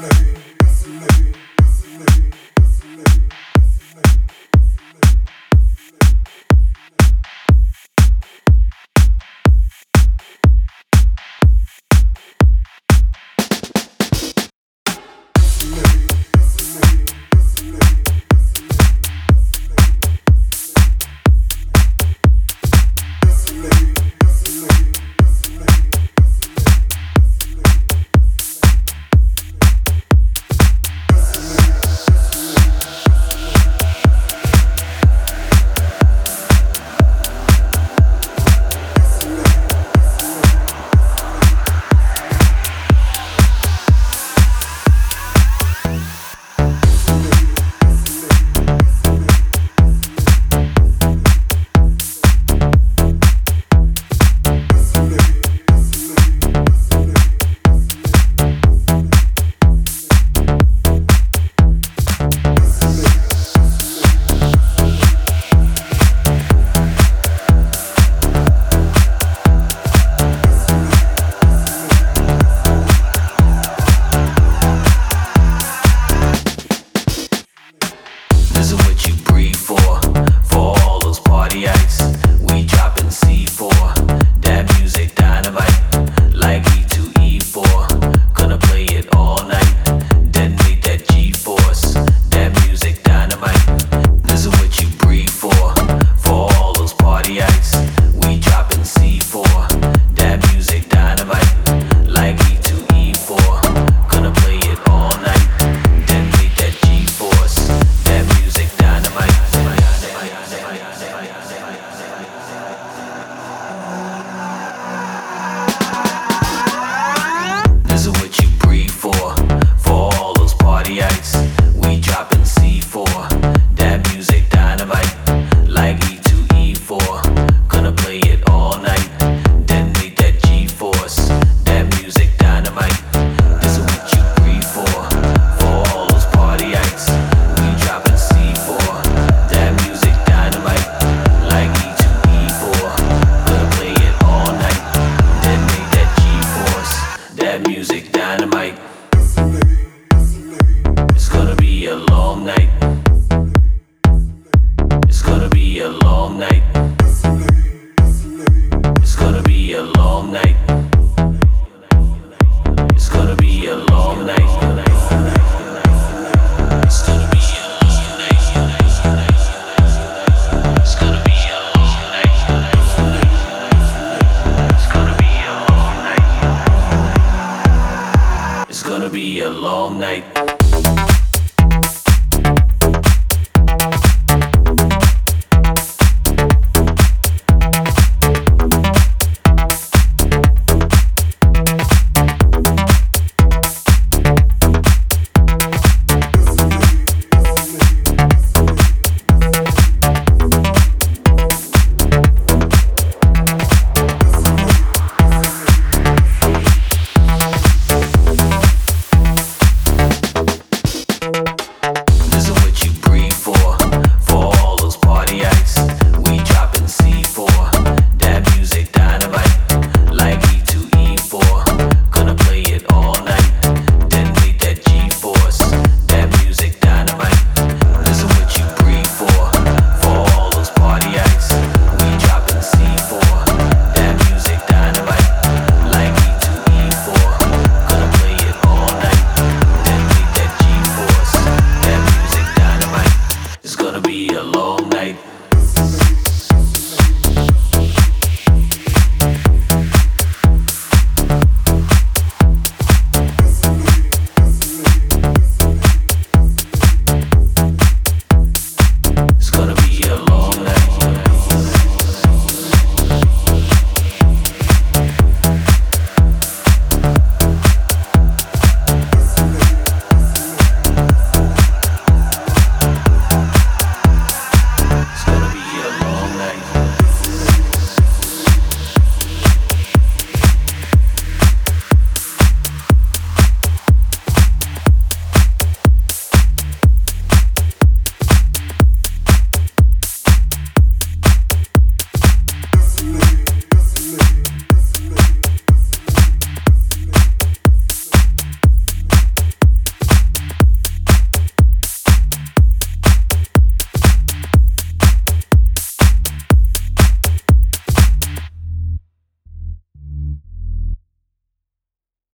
late. dynamite. It's gonna be a long night. It's gonna be a long night. It's gonna be a long night. It's gonna be a long night. gonna be a long night.